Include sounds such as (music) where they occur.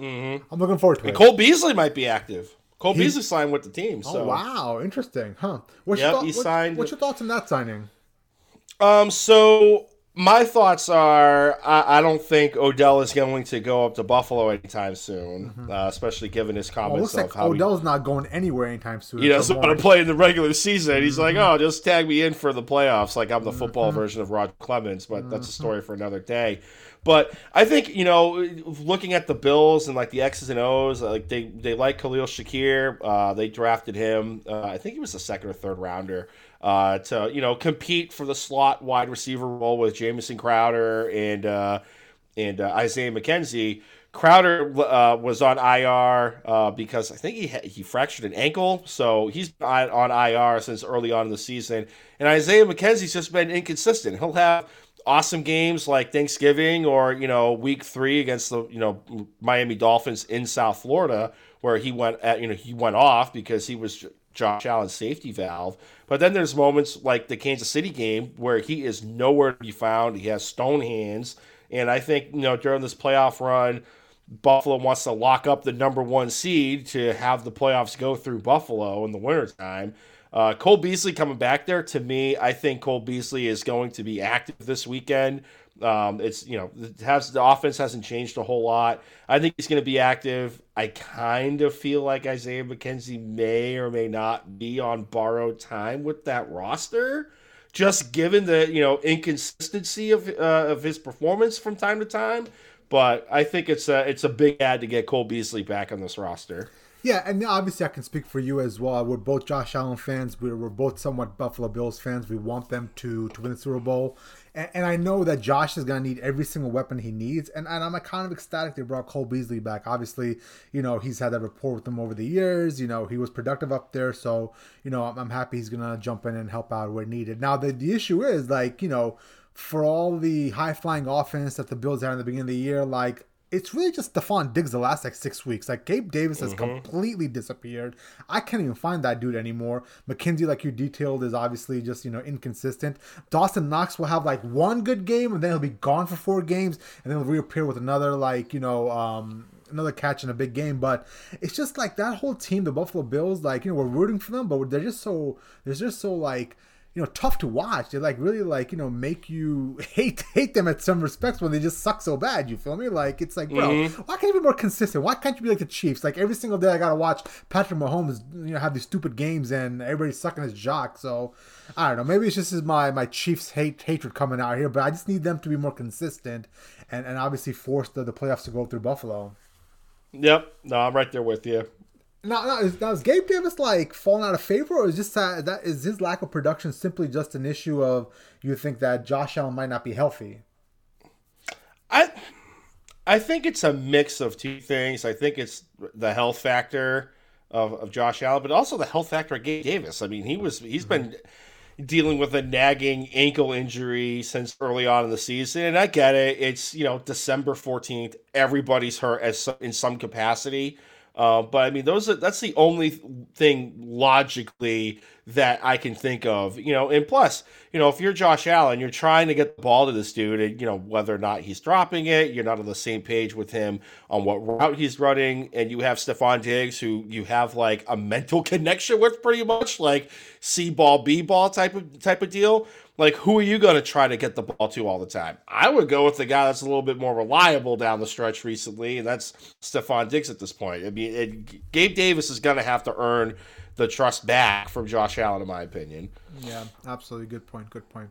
Mm-hmm. I'm looking forward to and it. Cole Beasley might be active. Cole he, Beasley signed with the team. Oh, so. Oh wow, interesting, huh? What's yep, your thought, he signed. What's your thoughts on that signing? Um, so my thoughts are I, I, don't think Odell is going to go up to Buffalo anytime soon, mm-hmm. uh, especially given his comments. Well, looks like how Odell's he, not going anywhere anytime soon. He doesn't want to play in the regular season. He's mm-hmm. like, oh, just tag me in for the playoffs, like I'm the football mm-hmm. version of Rod Clemens. But that's a mm-hmm. story for another day. But I think you know, looking at the Bills and like the X's and O's, like they they like Khalil Shakir. Uh, they drafted him. Uh, I think he was a second or third rounder uh, to you know compete for the slot wide receiver role with Jamison Crowder and uh, and uh, Isaiah McKenzie. Crowder uh, was on IR uh, because I think he he fractured an ankle, so he's on, on IR since early on in the season. And Isaiah McKenzie's just been inconsistent. He'll have awesome games like Thanksgiving or you know Week Three against the you know Miami Dolphins in South Florida, where he went at you know he went off because he was Josh Allen's safety valve. But then there's moments like the Kansas City game where he is nowhere to be found. He has stone hands. And I think, you know, during this playoff run, Buffalo wants to lock up the number one seed to have the playoffs go through Buffalo in the wintertime. Uh, Cole Beasley coming back there, to me, I think Cole Beasley is going to be active this weekend. Um, it's you know has the offense hasn't changed a whole lot. I think he's going to be active. I kind of feel like Isaiah McKenzie may or may not be on borrowed time with that roster, just given the you know inconsistency of uh, of his performance from time to time. But I think it's a it's a big ad to get Cole Beasley back on this roster. Yeah, and obviously I can speak for you as well. We're both Josh Allen fans. We're, we're both somewhat Buffalo Bills fans. We want them to to win the Super Bowl. And, and I know that Josh is going to need every single weapon he needs. And, and I'm kind of ecstatic they brought Cole Beasley back. Obviously, you know, he's had that rapport with them over the years. You know, he was productive up there. So, you know, I'm, I'm happy he's going to jump in and help out where needed. Now, the, the issue is, like, you know, for all the high flying offense that the Bills had in the beginning of the year, like it's really just Stefon Diggs the last like six weeks. Like Gabe Davis has mm-hmm. completely disappeared. I can't even find that dude anymore. McKenzie, like you detailed, is obviously just you know inconsistent. Dawson Knox will have like one good game and then he'll be gone for four games and then he'll reappear with another like you know um another catch in a big game. But it's just like that whole team, the Buffalo Bills, like you know we're rooting for them, but they're just so they're just so like you know tough to watch. They like really like you know make you (laughs) hate hate them at some respects when they just suck so bad. You feel me? Like it's like, bro, mm-hmm. why can't you be more consistent? Why can't you be like the Chiefs? Like every single day I gotta watch Patrick Mahomes, you know, have these stupid games and everybody's sucking his jock. So I don't know. Maybe it's just my my Chiefs hate hatred coming out here, but I just need them to be more consistent and and obviously force the, the playoffs to go through Buffalo. Yep. No, I'm right there with you. Now, now, is, now is Gabe Davis like falling out of favor, or is just that, that is his lack of production simply just an issue of you think that Josh Allen might not be healthy? I I think it's a mix of two things. I think it's the health factor of, of Josh Allen, but also the health factor of Gabe Davis. I mean, he was he's mm-hmm. been dealing with a nagging ankle injury since early on in the season, and I get it. It's you know December fourteenth. Everybody's hurt as in some capacity. Uh, but I mean, those are, that's the only thing logically that I can think of, you know. And plus, you know, if you're Josh Allen, you're trying to get the ball to this dude, and you know whether or not he's dropping it, you're not on the same page with him on what route he's running, and you have Stefon Diggs, who you have like a mental (laughs) connection with, pretty much like C ball, B ball type of type of deal like who are you going to try to get the ball to all the time? I would go with the guy that's a little bit more reliable down the stretch recently, and that's Stefon Diggs at this point. I mean, it, Gabe Davis is going to have to earn the trust back from Josh Allen, in my opinion. Yeah, absolutely. Good point. Good point.